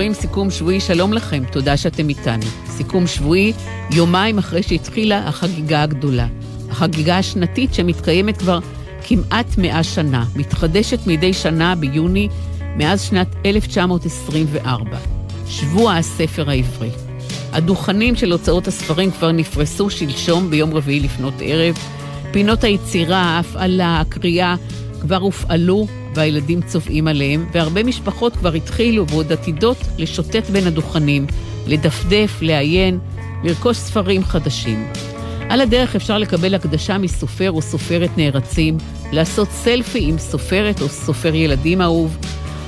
ספרים, סיכום שבועי, שלום לכם, תודה שאתם איתנו. סיכום שבועי, יומיים אחרי שהתחילה החגיגה הגדולה. החגיגה השנתית שמתקיימת כבר כמעט מאה שנה, מתחדשת מדי שנה ביוני מאז שנת 1924. שבוע הספר העברי. הדוכנים של הוצאות הספרים כבר נפרסו שלשום ביום רביעי לפנות ערב. פינות היצירה, ההפעלה, הקריאה כבר הופעלו והילדים צובעים עליהם, והרבה משפחות כבר התחילו ועוד עתידות לשוטט בין הדוכנים, לדפדף, לעיין, לרכוש ספרים חדשים. על הדרך אפשר לקבל הקדשה מסופר או סופרת נערצים, לעשות סלפי עם סופרת או סופר ילדים אהוב,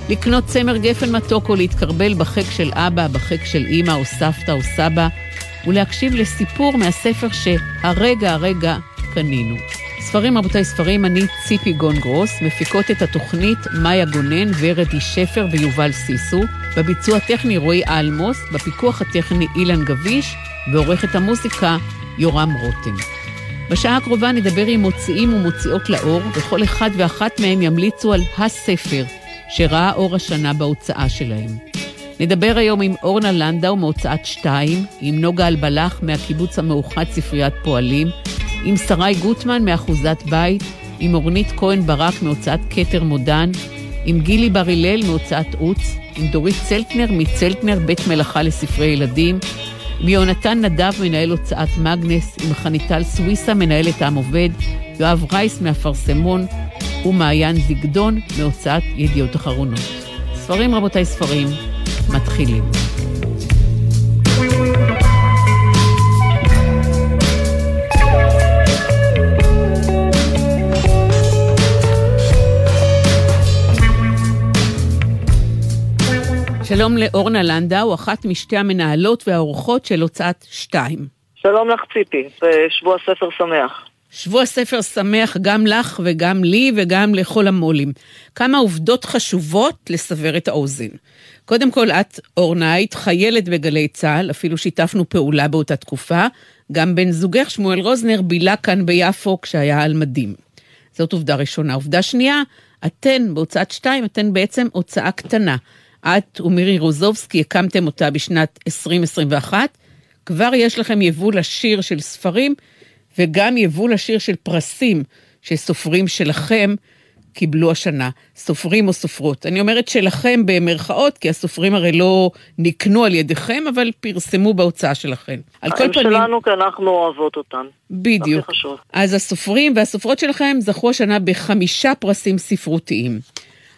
לקנות צמר גפן מתוק או להתקרבל בחק של אבא, בחק של אימא או סבתא או סבא, ולהקשיב לסיפור מהספר שהרגע הרגע קנינו. ספרים, רבותיי, ספרים, אני ציפי גון גרוס, מפיקות את התוכנית מאיה גונן, ורדי שפר ויובל סיסו, בביצוע הטכני רועי אלמוס, בפיקוח הטכני אילן גביש, ועורכת המוזיקה יורם רותם. בשעה הקרובה נדבר עם מוציאים ומוציאות לאור, וכל אחד ואחת מהם ימליצו על הספר שראה אור השנה בהוצאה שלהם. נדבר היום עם אורנה לנדאו מהוצאת שתיים, עם נוגה אלבלח מהקיבוץ המאוחד ספריית פועלים, עם שרי גוטמן מאחוזת בית, עם אורנית כהן ברק מהוצאת כתר מודן, עם גילי בר הלל מהוצאת עוץ, עם דורית צלטנר מצלטנר בית מלאכה לספרי ילדים, עם יונתן נדב מנהל הוצאת מגנס, עם חניטל סוויסה מנהלת עם עובד, יואב רייס מהפרסמון ומעיין זגדון מהוצאת ידיעות אחרונות. ספרים רבותיי ספרים, מתחילים. שלום לאורנה לנדאו, אחת משתי המנהלות והאורחות של הוצאת שתיים. שלום לך ציפי, ושבוע ספר שמח. שבוע ספר שמח גם לך וגם לי וגם לכל המו"לים. כמה עובדות חשובות לסבר את האוזן. קודם כל, את, אורנה, היית חיילת בגלי צה"ל, אפילו שיתפנו פעולה באותה תקופה. גם בן זוגך, שמואל רוזנר, בילה כאן ביפו כשהיה על מדים. זאת עובדה ראשונה. עובדה שנייה, אתן, בהוצאת שתיים, אתן בעצם הוצאה קטנה. את ומירי רוזובסקי הקמתם אותה בשנת 2021. כבר יש לכם יבוא לשיר של ספרים וגם יבוא לשיר של פרסים שסופרים שלכם קיבלו השנה, סופרים או סופרות. אני אומרת שלכם במרכאות, כי הסופרים הרי לא נקנו על ידיכם, אבל פרסמו בהוצאה שלכם. על כל פנים... שלנו כי אנחנו אוהבות אותם. בדיוק. אז הסופרים והסופרות שלכם זכו השנה בחמישה פרסים ספרותיים.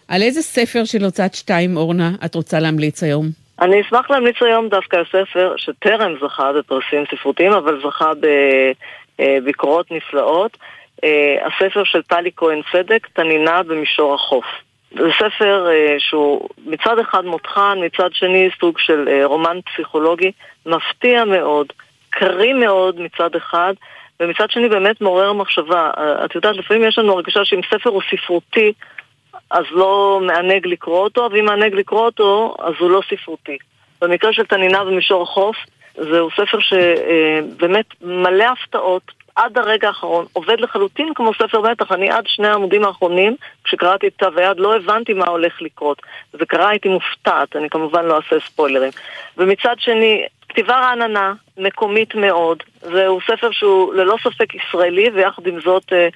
על איזה ספר של הוצאת שתיים, אורנה, את רוצה להמליץ היום? אני אשמח להמליץ היום דווקא על ספר שטרם זכה בפרסים ספרותיים, אבל זכה בביקורות נפלאות. אה, הספר של טלי כהן צדק, תנינה במישור החוף. זה ספר אה, שהוא מצד אחד מותחן, מצד שני סוג של אה, רומן פסיכולוגי, מפתיע מאוד, קריא מאוד מצד אחד, ומצד שני באמת מעורר מחשבה. את יודעת, לפעמים יש לנו הרגשה שאם ספר הוא ספרותי, אז לא מענג לקרוא אותו, ואם מענג לקרוא אותו, אז הוא לא ספרותי. במקרה של תנינה במישור החוף, זהו ספר שבאמת מלא הפתעות, עד הרגע האחרון, עובד לחלוטין כמו ספר מתח. אני עד שני העמודים האחרונים, כשקראתי את כתב היד, לא הבנתי מה הולך לקרות. זה קרה, הייתי מופתעת, אני כמובן לא אעשה ספוילרים. ומצד שני, כתיבה רעננה, מקומית מאוד. זהו ספר שהוא ללא ספק ישראלי, ויחד עם זאת אה,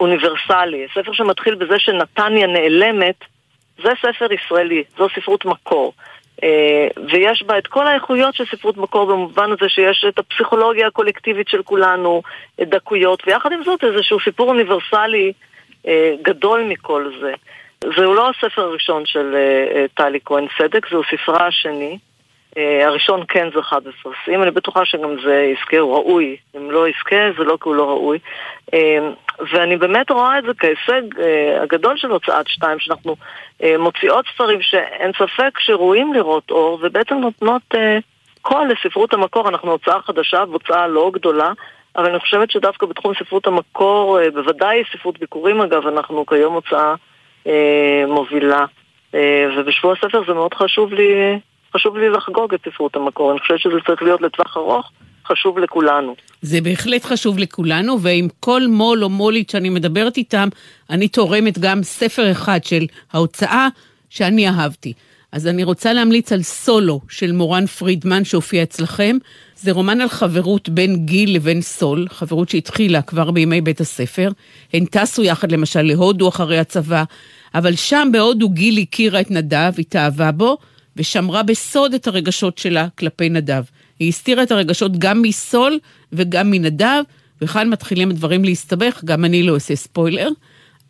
אוניברסלי. ספר שמתחיל בזה שנתניה נעלמת, זה ספר ישראלי, זו ספרות מקור. אה, ויש בה את כל האיכויות של ספרות מקור במובן הזה שיש את הפסיכולוגיה הקולקטיבית של כולנו, דקויות, ויחד עם זאת איזשהו סיפור אוניברסלי אה, גדול מכל זה. זהו לא הספר הראשון של אה, טלי כהן צדק, זהו ספרה השני. הראשון כן זכה בפרסים, אני בטוחה שגם זה יזכה, הוא ראוי. אם לא יזכה, זה לא כי הוא לא ראוי. ואני באמת רואה את זה כהישג הגדול של הוצאת שתיים, שאנחנו מוציאות ספרים שאין ספק שראויים לראות אור, ובעצם נותנות קול לספרות המקור. אנחנו הוצאה חדשה והוצאה לא גדולה, אבל אני חושבת שדווקא בתחום ספרות המקור, בוודאי ספרות ביקורים אגב, אנחנו כיום הוצאה מובילה. ובשבוע הספר זה מאוד חשוב לי חשוב לי לחגוג את ספרות המקור. אני חושבת שזה צריך להיות לטווח ארוך, חשוב לכולנו. זה בהחלט חשוב לכולנו, ועם כל מו"ל או מו"לית שאני מדברת איתם, אני תורמת גם ספר אחד של ההוצאה שאני אהבתי. אז אני רוצה להמליץ על סולו של מורן פרידמן שהופיע אצלכם. זה רומן על חברות בין גיל לבין סול, חברות שהתחילה כבר בימי בית הספר. הן טסו יחד למשל להודו אחרי הצבא, אבל שם בהודו גיל הכירה את נדב, התאהבה בו, ושמרה בסוד את הרגשות שלה כלפי נדב. היא הסתירה את הרגשות גם מסול וגם מנדב, וכאן מתחילים הדברים להסתבך, גם אני לא אעשה ספוילר.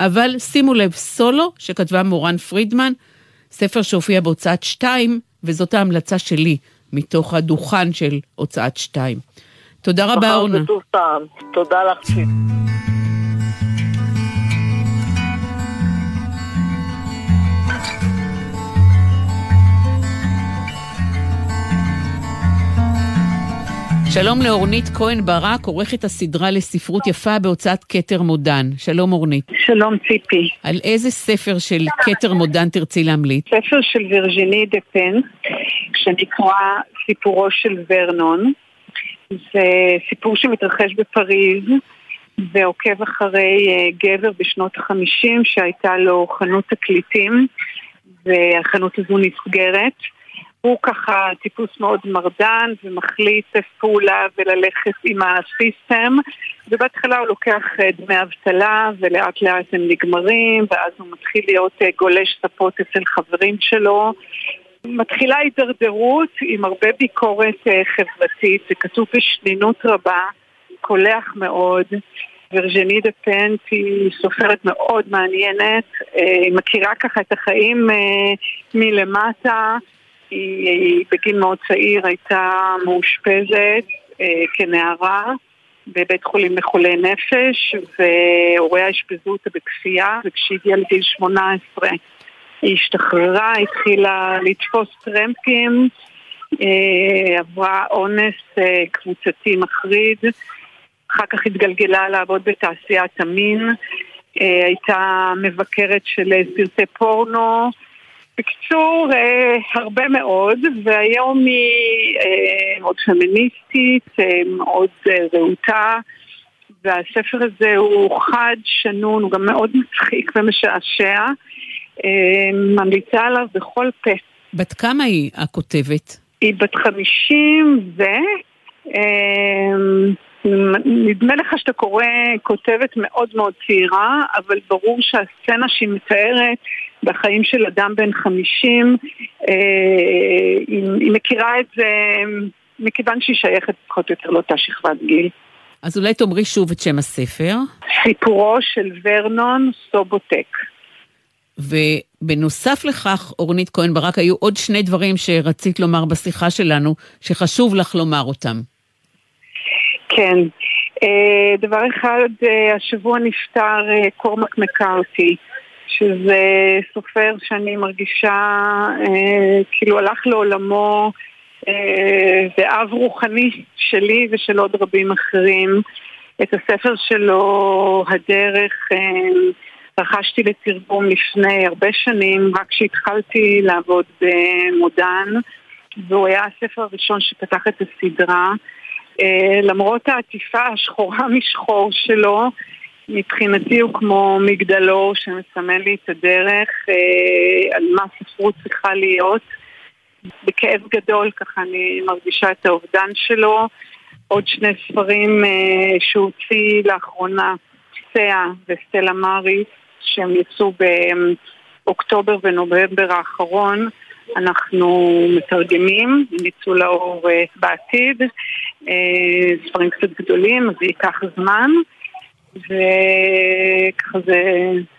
אבל שימו לב, סולו שכתבה מורן פרידמן, ספר שהופיע בהוצאת שתיים, וזאת ההמלצה שלי מתוך הדוכן של הוצאת שתיים. תודה רבה, אורנה. תודה לך. שלום לאורנית כהן ברק, עורכת הסדרה לספרות יפה בהוצאת כתר מודן. שלום אורנית. שלום ציפי. על איזה ספר של כתר מודן תרצי להמליץ? ספר של וירג'יני דה פן, שנקרא סיפורו של ורנון. זה סיפור שמתרחש בפריז, ועוקב אחרי אה, גבר בשנות החמישים שהייתה לו חנות תקליטים, והחנות הזו נסגרת. הוא ככה טיפוס מאוד מרדן ומחליט פעולה וללכת עם הסיסטם. ובהתחלה הוא לוקח אה, דמי אבטלה ולאט לאט הם נגמרים ואז הוא מתחיל להיות אה, גולש ספות אצל חברים שלו. מתחילה הידרדרות עם הרבה ביקורת אה, חברתית, זה כתוב בשנינות רבה, קולח מאוד. וירג'ני דה פנט היא סופרת מאוד מעניינת, היא מכירה ככה את החיים מלמטה, היא בגיל מאוד צעיר הייתה מאושפזת אה, כנערה בבית חולים לחולי נפש והוריה אשפזו אותה בכפייה וכשהיא הגיעה לגיל 18 היא השתחררה, התחילה לתפוס טרמפים, אה, עברה אונס אה, קבוצתי מחריד, אחר כך התגלגלה לעבוד בתעשיית המין, אה, הייתה מבקרת של סרטי פורנו בקיצור, אה, הרבה מאוד, והיום היא אה, מאוד פמיניסטית, אה, מאוד רהוטה, והספר הזה הוא חד, שנון, הוא גם מאוד מצחיק ומשעשע. ממליצה עליו בכל פה. בת כמה היא הכותבת? היא בת חמישים ו... נדמה לך שאתה קורא כותבת מאוד מאוד צעירה, אבל ברור שהסצנה שהיא מתארת בחיים של אדם בן חמישים, אה, היא, היא מכירה את זה מכיוון שהיא שייכת פחות או יותר לאותה שכבת גיל. אז אולי תאמרי שוב את שם הספר. סיפורו של ורנון סובוטק. ובנוסף לכך, אורנית כהן ברק, היו עוד שני דברים שרצית לומר בשיחה שלנו, שחשוב לך לומר אותם. כן. אה, דבר אחד, אה, השבוע נפטר קורמק מקארתי. שזה סופר שאני מרגישה אה, כאילו הלך לעולמו אה, ואב רוחני שלי ושל עוד רבים אחרים. את הספר שלו, הדרך, אה, רכשתי לתרגום לפני הרבה שנים, רק כשהתחלתי לעבוד במודן, והוא היה הספר הראשון שפתח את הסדרה. אה, למרות העטיפה השחורה משחור שלו, מבחינתי הוא כמו מגדלור שמסמן לי את הדרך אה, על מה ספרות צריכה להיות. בכאב גדול ככה אני מרגישה את האובדן שלו. עוד שני ספרים אה, שהוא הוציא לאחרונה, סאה וסטלה מאריס, שהם יצאו באוקטובר ונובמבר האחרון. אנחנו מתרגמים, הם יצאו לאור אה, בעתיד, אה, ספרים קצת גדולים, אז זה ייקח זמן. וככה זה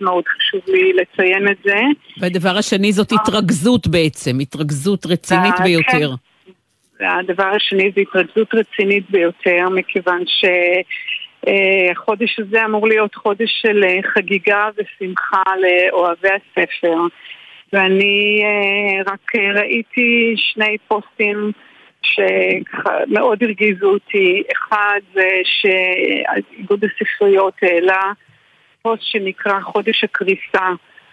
מאוד חשוב לי לציין את זה. והדבר השני זאת התרכזות בעצם, התרכזות רצינית אה, ביותר. כן. הדבר השני זה התרכזות רצינית ביותר, מכיוון שהחודש הזה אמור להיות חודש של אה, חגיגה ושמחה לאוהבי הספר. ואני אה, רק ראיתי שני פוסטים שמאוד הרגיזו אותי. אחד זה שאיגוד הספריות העלה פוסט שנקרא חודש הקריסה,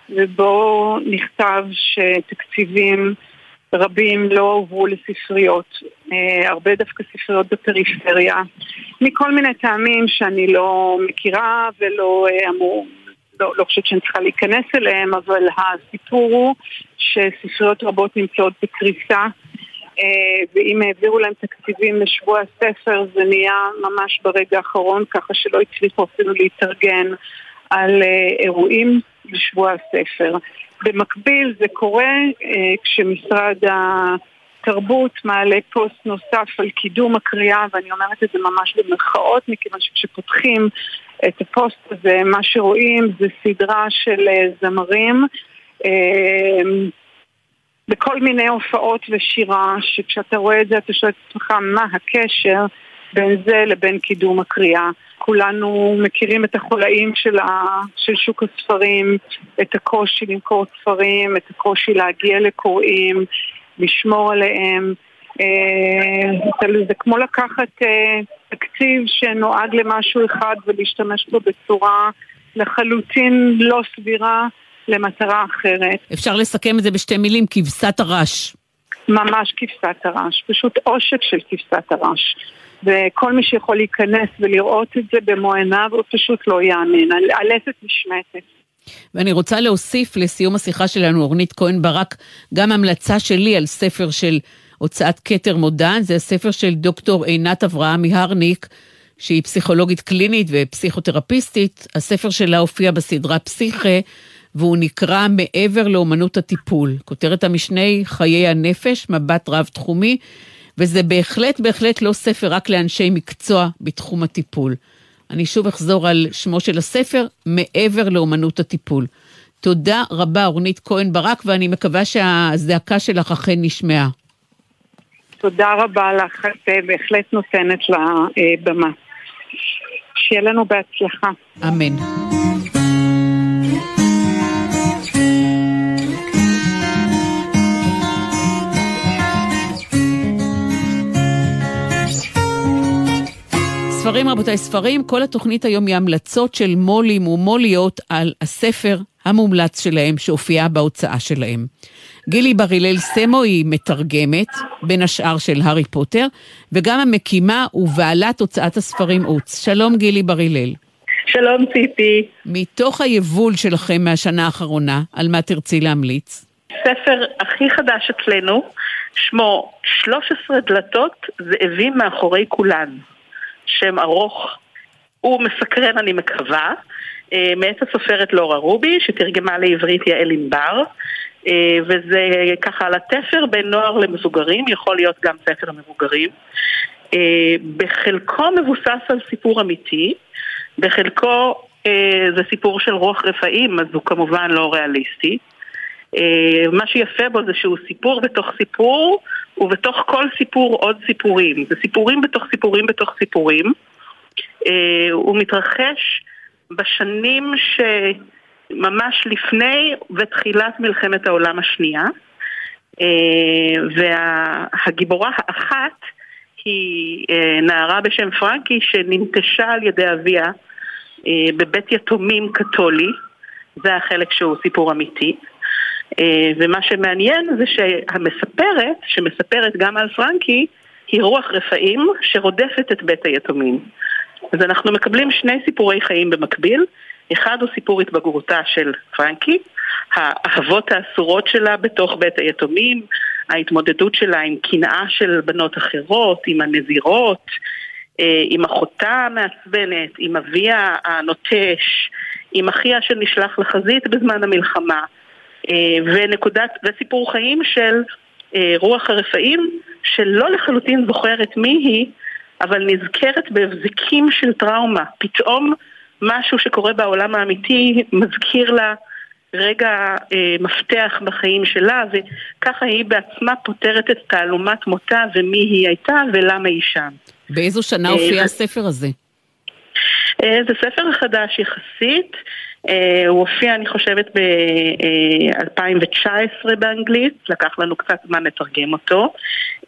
ובו נכתב שתקציבים רבים לא הועברו לספריות, אה, הרבה דווקא ספריות בפריפריה, מכל מיני טעמים שאני לא מכירה ולא אה, אמור, לא, לא חושבת שאני צריכה להיכנס אליהם, אבל הסיפור הוא שספריות רבות נמצאות בקריסה, ואם העבירו להם תקציבים לשבוע הספר זה נהיה ממש ברגע האחרון, ככה שלא הצליחו אפילו להתארגן על אה, אירועים לשבוע הספר. במקביל זה קורה אה, כשמשרד התרבות מעלה פוסט נוסף על קידום הקריאה, ואני אומרת את זה ממש במרכאות, מכיוון שכשפותחים את הפוסט הזה, מה שרואים זה סדרה של זמרים. בכל מיני הופעות ושירה, שכשאתה רואה את זה אתה שואל את עצמך מה הקשר בין זה לבין קידום הקריאה. כולנו מכירים את החולאים של, ה... של שוק הספרים, את הקושי למכור ספרים, את הקושי להגיע לקוראים, לשמור עליהם. אה, זה כמו לקחת אה, תקציב שנועד למשהו אחד ולהשתמש בו בצורה לחלוטין לא סבירה. למטרה אחרת. אפשר לסכם את זה בשתי מילים, כבשת הרש. ממש כבשת הרש, פשוט עושק של כבשת הרש. וכל מי שיכול להיכנס ולראות את זה במו עיניו, הוא פשוט לא יאמין. הלסת נשמטת. ואני רוצה להוסיף לסיום השיחה שלנו, אורנית כהן ברק, גם המלצה שלי על ספר של הוצאת כתר מודן, זה הספר של דוקטור עינת אברהם מהרניק, שהיא פסיכולוגית קלינית ופסיכותרפיסטית. הספר שלה הופיע בסדרה פסיכה. והוא נקרא מעבר לאומנות הטיפול. כותרת המשנה היא חיי הנפש, מבט רב-תחומי, וזה בהחלט בהחלט לא ספר רק לאנשי מקצוע בתחום הטיפול. אני שוב אחזור על שמו של הספר, מעבר לאומנות הטיפול. תודה רבה, אורנית כהן ברק, ואני מקווה שהזעקה שלך אכן נשמעה. תודה רבה לך, את בהחלט נותנת לה במה. שיהיה לנו בהצלחה. אמן. ספרים רבותיי, ספרים, כל התוכנית היום היא המלצות של מו"לים ומו"ליות על הספר המומלץ שלהם שהופיע בהוצאה שלהם. גילי בר הלל סמו היא מתרגמת, בין השאר של הארי פוטר, וגם המקימה ובעלת הוצאת הספרים עוץ. שלום גילי בר הלל. שלום ציפי. מתוך היבול שלכם מהשנה האחרונה, על מה תרצי להמליץ? ספר הכי חדש אצלנו, שמו 13 דלתות זאבים מאחורי כולן. שם ארוך, הוא מסקרן אני מקווה, אה, מאת הסופרת לורה רובי, שתרגמה לעברית יעל ענבר, אה, וזה ככה על התפר בין נוער למבוגרים, יכול להיות גם ספר המבוגרים. אה, בחלקו מבוסס על סיפור אמיתי, בחלקו זה סיפור של רוח רפאים, אז הוא כמובן לא ריאליסטי. מה שיפה בו זה שהוא סיפור בתוך סיפור, ובתוך כל סיפור עוד סיפורים. זה סיפורים בתוך סיפורים בתוך סיפורים. אה, הוא מתרחש בשנים שממש לפני ותחילת מלחמת העולם השנייה. אה, והגיבורה האחת היא אה, נערה בשם פרנקי שננטשה על ידי אביה בבית יתומים קתולי. זה החלק שהוא סיפור אמיתי. אה, ומה שמעניין זה שהמספרת, שמספרת גם על פרנקי, היא רוח רפאים שרודפת את בית היתומים. אז אנחנו מקבלים שני סיפורי חיים במקביל. אחד הוא סיפור התבגרותה של פרנקי, האהבות האסורות שלה בתוך בית היתומים, ההתמודדות שלה עם קנאה של בנות אחרות, עם הנזירות, אה, עם אחותה המעצבנת, עם אביה הנוטש, עם אחיה שנשלח לחזית בזמן המלחמה. אה, ונקודת, וסיפור חיים של אה, רוח הרפאים, שלא לחלוטין זוכרת מי היא, אבל נזכרת בהבזקים של טראומה. פתאום משהו שקורה בעולם האמיתי מזכיר לה רגע אה, מפתח בחיים שלה, וככה היא בעצמה פותרת את תעלומת מותה ומי היא הייתה ולמה היא שם. באיזו שנה הופיע אה, הספר הזה? אה, זה ספר חדש יחסית. אה, הוא הופיע, אני חושבת, ב-2019 באנגלית, לקח לנו קצת זמן לתרגם אותו.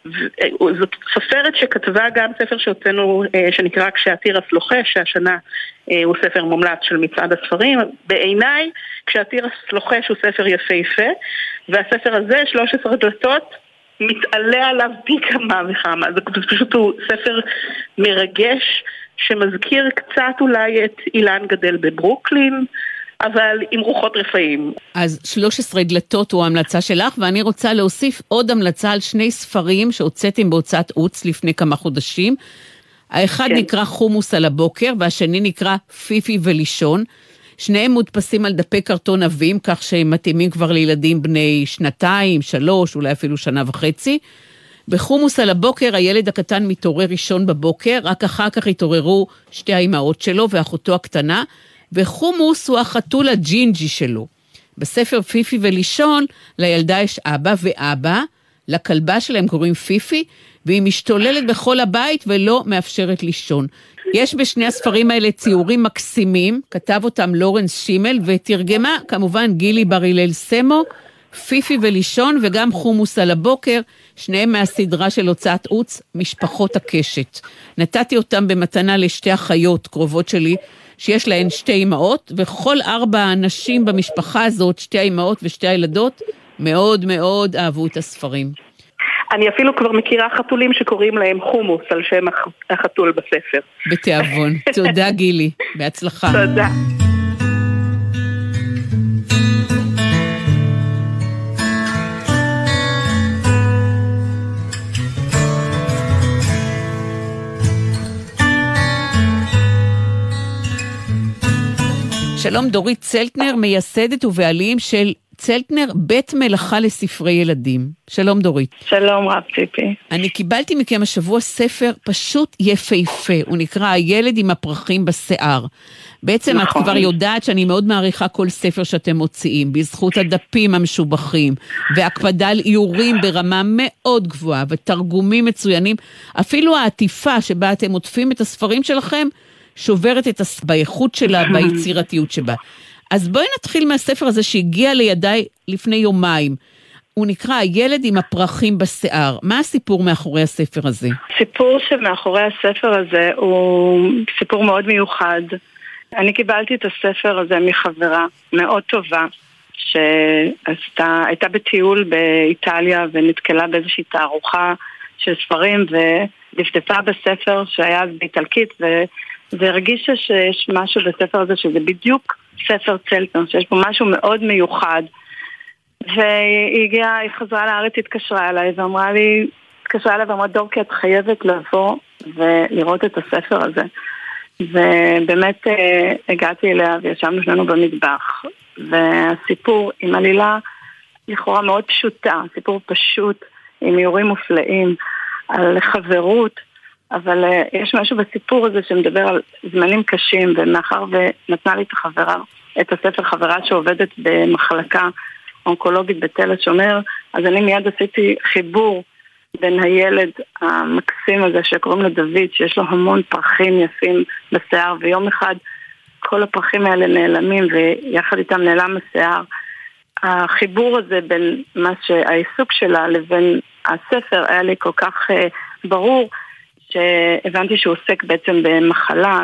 אה, זאת סופרת שכתבה גם ספר שהוצאנו, אה, שנקרא כשהתירס לוחש, שהשנה הוא ספר מומלץ של מצעד הספרים. בעיניי, כשהתירס לוחש הוא ספר יפהפה, והספר הזה, 13 דלתות, מתעלה עליו פי כמה וכמה. זה פשוט הוא ספר מרגש. שמזכיר קצת אולי את אילן גדל בברוקלין, אבל עם רוחות רפאים. אז 13 דלתות הוא ההמלצה שלך, ואני רוצה להוסיף עוד המלצה על שני ספרים שהוצאתם בהוצאת עוץ לפני כמה חודשים. האחד כן. נקרא חומוס על הבוקר, והשני נקרא פיפי ולישון. שניהם מודפסים על דפי קרטון עבים, כך שהם מתאימים כבר לילדים בני שנתיים, שלוש, אולי אפילו שנה וחצי. בחומוס על הבוקר הילד הקטן מתעורר ראשון בבוקר, רק אחר כך התעוררו שתי האימהות שלו ואחותו הקטנה, וחומוס הוא החתול הג'ינג'י שלו. בספר פיפי ולישון, לילדה יש אבא ואבא, לכלבה שלהם קוראים פיפי, והיא משתוללת בכל הבית ולא מאפשרת לישון. יש בשני הספרים האלה ציורים מקסימים, כתב אותם לורנס שימל, ותרגמה כמובן גילי בר הלל סמו, פיפי ולישון וגם חומוס על הבוקר, שניהם מהסדרה של הוצאת עוץ, משפחות הקשת. נתתי אותם במתנה לשתי אחיות קרובות שלי, שיש להן שתי אמהות, וכל ארבע הנשים במשפחה הזאת, שתי האמהות ושתי הילדות, מאוד מאוד אהבו את הספרים. אני אפילו כבר מכירה חתולים שקוראים להם חומוס על שם החתול בספר. בתיאבון. תודה גילי, בהצלחה. תודה. שלום דורית צלטנר, מייסדת ובעלים של צלטנר, בית מלאכה לספרי ילדים. שלום דורית. שלום רב ציפי. אני קיבלתי מכם השבוע ספר פשוט יפהפה, הוא נקרא הילד עם הפרחים בשיער. בעצם נכון. את כבר יודעת שאני מאוד מעריכה כל ספר שאתם מוציאים, בזכות הדפים המשובחים, והקפדה על איורים ברמה מאוד גבוהה, ותרגומים מצוינים. אפילו העטיפה שבה אתם עוטפים את הספרים שלכם, שוברת את הס... באיכות שלה, ביצירתיות שבה. אז בואי נתחיל מהספר הזה שהגיע לידיי לפני יומיים. הוא נקרא הילד עם הפרחים בשיער. מה הסיפור מאחורי הספר הזה? הסיפור שמאחורי הספר הזה הוא סיפור מאוד מיוחד. אני קיבלתי את הספר הזה מחברה מאוד טובה, שהייתה בטיול באיטליה ונתקלה באיזושהי תערוכה של ספרים ודפדפה בספר שהיה באיטלקית והרגישה שיש משהו בספר הזה שזה בדיוק ספר צלטון, שיש בו משהו מאוד מיוחד. והיא הגיעה, היא חזרה לארץ, התקשרה אליי ואמרה לי, התקשרה אליי ואמרה, דורקי, את חייבת לבוא ולראות את הספר הזה. ובאמת אה, הגעתי אליה וישבנו שנינו במטבח. והסיפור עם עלילה לכאורה מאוד פשוטה, סיפור פשוט, עם איורים מופלאים, על חברות, אבל uh, יש משהו בסיפור הזה שמדבר על זמנים קשים, ומאחר ונתנה לי את החברה, את הספר חברה שעובדת במחלקה אונקולוגית בתל השומר, אז אני מיד עשיתי חיבור בין הילד המקסים הזה שקוראים לו דוד, שיש לו המון פרחים יפים בשיער, ויום אחד כל הפרחים האלה נעלמים ויחד איתם נעלם השיער. החיבור הזה בין מה שהעיסוק שלה לבין הספר היה לי כל כך uh, ברור. שהבנתי שהוא עוסק בעצם במחלה,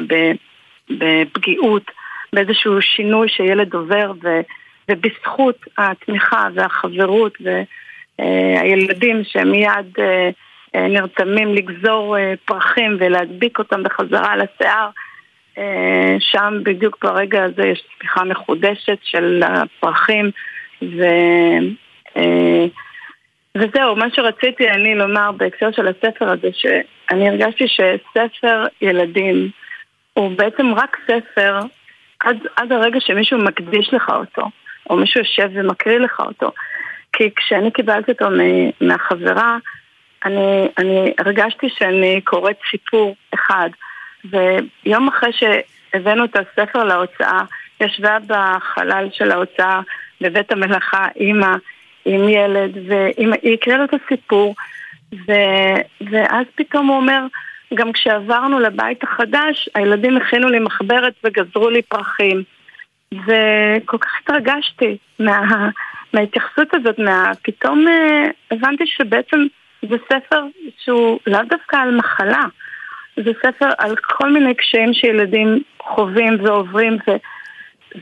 בפגיעות, באיזשהו שינוי שילד עובר, ו, ובזכות התמיכה והחברות והילדים שהם מיד אה, אה, נרתמים לגזור אה, פרחים ולהדביק אותם בחזרה על השיער, שם בדיוק ברגע הזה יש צמיחה מחודשת של הפרחים ו... וזהו, מה שרציתי אני לומר בהקשר של הספר הזה, שאני הרגשתי שספר ילדים הוא בעצם רק ספר עד, עד הרגע שמישהו מקדיש לך אותו, או מישהו יושב ומקריא לך אותו. כי כשאני קיבלתי אותו מהחברה, אני, אני הרגשתי שאני קוראת סיפור אחד, ויום אחרי שהבאנו את הספר להוצאה, ישבה בחלל של ההוצאה בבית המלאכה אימא עם ילד, והיא הקריאה לו את הסיפור, ו, ואז פתאום הוא אומר, גם כשעברנו לבית החדש, הילדים הכינו לי מחברת וגזרו לי פרחים. וכל כך התרגשתי מה, מההתייחסות הזאת, מה... פתאום uh, הבנתי שבעצם זה ספר שהוא לאו דווקא על מחלה, זה ספר על כל מיני קשיים שילדים חווים ועוברים, ו...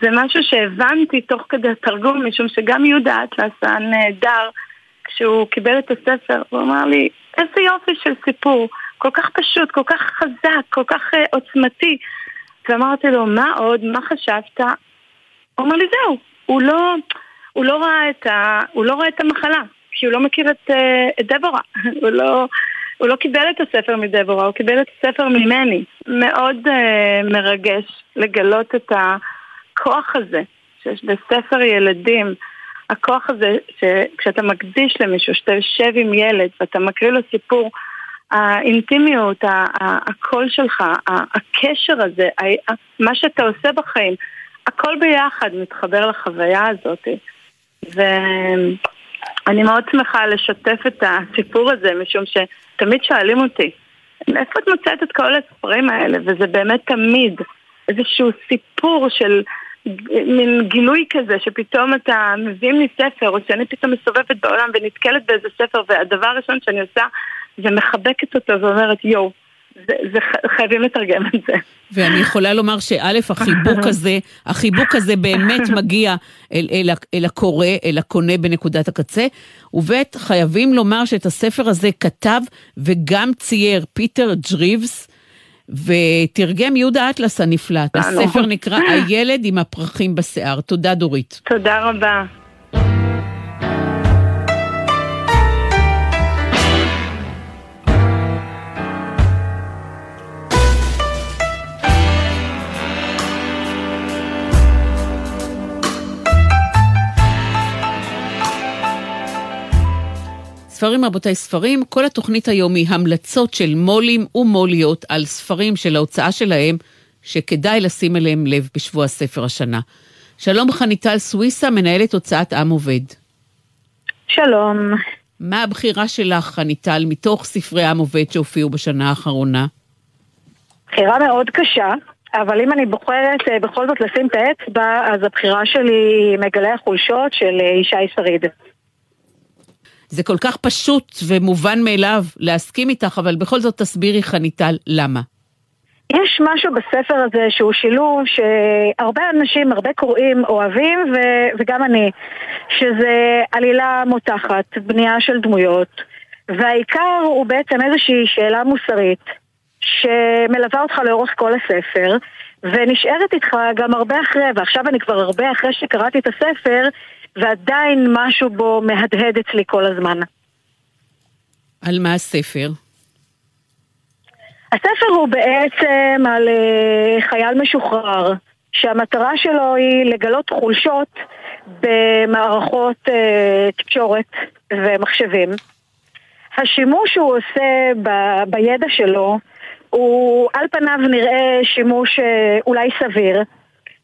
זה משהו שהבנתי תוך כדי התרגום, משום שגם יהודה אטלס היה נהדר כשהוא קיבל את הספר, הוא אמר לי, איזה יופי של סיפור, כל כך פשוט, כל כך חזק, כל כך uh, עוצמתי. ואמרתי לו, מה עוד, מה חשבת? הוא אומר לי זהו, הוא לא, הוא לא ראה את, ה, הוא לא ראה את המחלה, כי הוא לא מכיר את, אה, את דבורה, הוא לא... הוא לא קיבל את הספר מדבורה, הוא קיבל את הספר ממני. מאוד uh, מרגש לגלות את הכוח הזה שיש בספר ילדים. הכוח הזה שכשאתה מקדיש למישהו, שאתה יושב עם ילד ואתה מקריא לו סיפור, האינטימיות, הקול שלך, הקשר הזה, מה שאתה עושה בחיים, הכל ביחד מתחבר לחוויה הזאת. ואני מאוד שמחה לשתף את הסיפור הזה, משום שתמיד שואלים אותי, מאיפה את מוצאת את כל הספרים האלה? וזה באמת תמיד איזשהו סיפור של מין גילוי כזה, שפתאום אתה מביאים לי ספר, או שאני פתאום מסובבת בעולם ונתקלת באיזה ספר, והדבר הראשון שאני עושה זה מחבקת אותו ואומרת יואו. זה, זה חייבים לתרגם את זה. ואני יכולה לומר שא', החיבוק הזה, החיבוק הזה באמת מגיע אל, אל, אל הקורא, אל הקונה בנקודת הקצה, וב', חייבים לומר שאת הספר הזה כתב וגם צייר פיטר ג'רוויס, ותרגם יהודה אטלס הנפלא. הספר נקרא הילד עם הפרחים בשיער. תודה, דורית. תודה רבה. ספרים רבותיי ספרים, כל התוכנית היום היא המלצות של מו"לים ומו"ליות על ספרים של ההוצאה שלהם, שכדאי לשים אליהם לב בשבוע ספר השנה. שלום חניטל סוויסה, מנהלת הוצאת עם עובד. שלום. מה הבחירה שלך, חניטל, מתוך ספרי עם עובד שהופיעו בשנה האחרונה? בחירה מאוד קשה, אבל אם אני בוחרת אה, בכל זאת לשים את האצבע, אז הבחירה שלי היא מגלי החולשות של אה, ישי שריד. זה כל כך פשוט ומובן מאליו להסכים איתך, אבל בכל זאת תסבירי, חניטל, למה. יש משהו בספר הזה שהוא שילוב שהרבה אנשים, הרבה קוראים אוהבים, ו- וגם אני, שזה עלילה מותחת, בנייה של דמויות, והעיקר הוא בעצם איזושהי שאלה מוסרית שמלווה אותך לאורך כל הספר, ונשארת איתך גם הרבה אחרי, ועכשיו אני כבר הרבה אחרי שקראתי את הספר, ועדיין משהו בו מהדהד אצלי כל הזמן. על מה הספר? הספר הוא בעצם על uh, חייל משוחרר, שהמטרה שלו היא לגלות חולשות במערכות uh, תקשורת ומחשבים. השימוש שהוא עושה ב- בידע שלו הוא על פניו נראה שימוש uh, אולי סביר,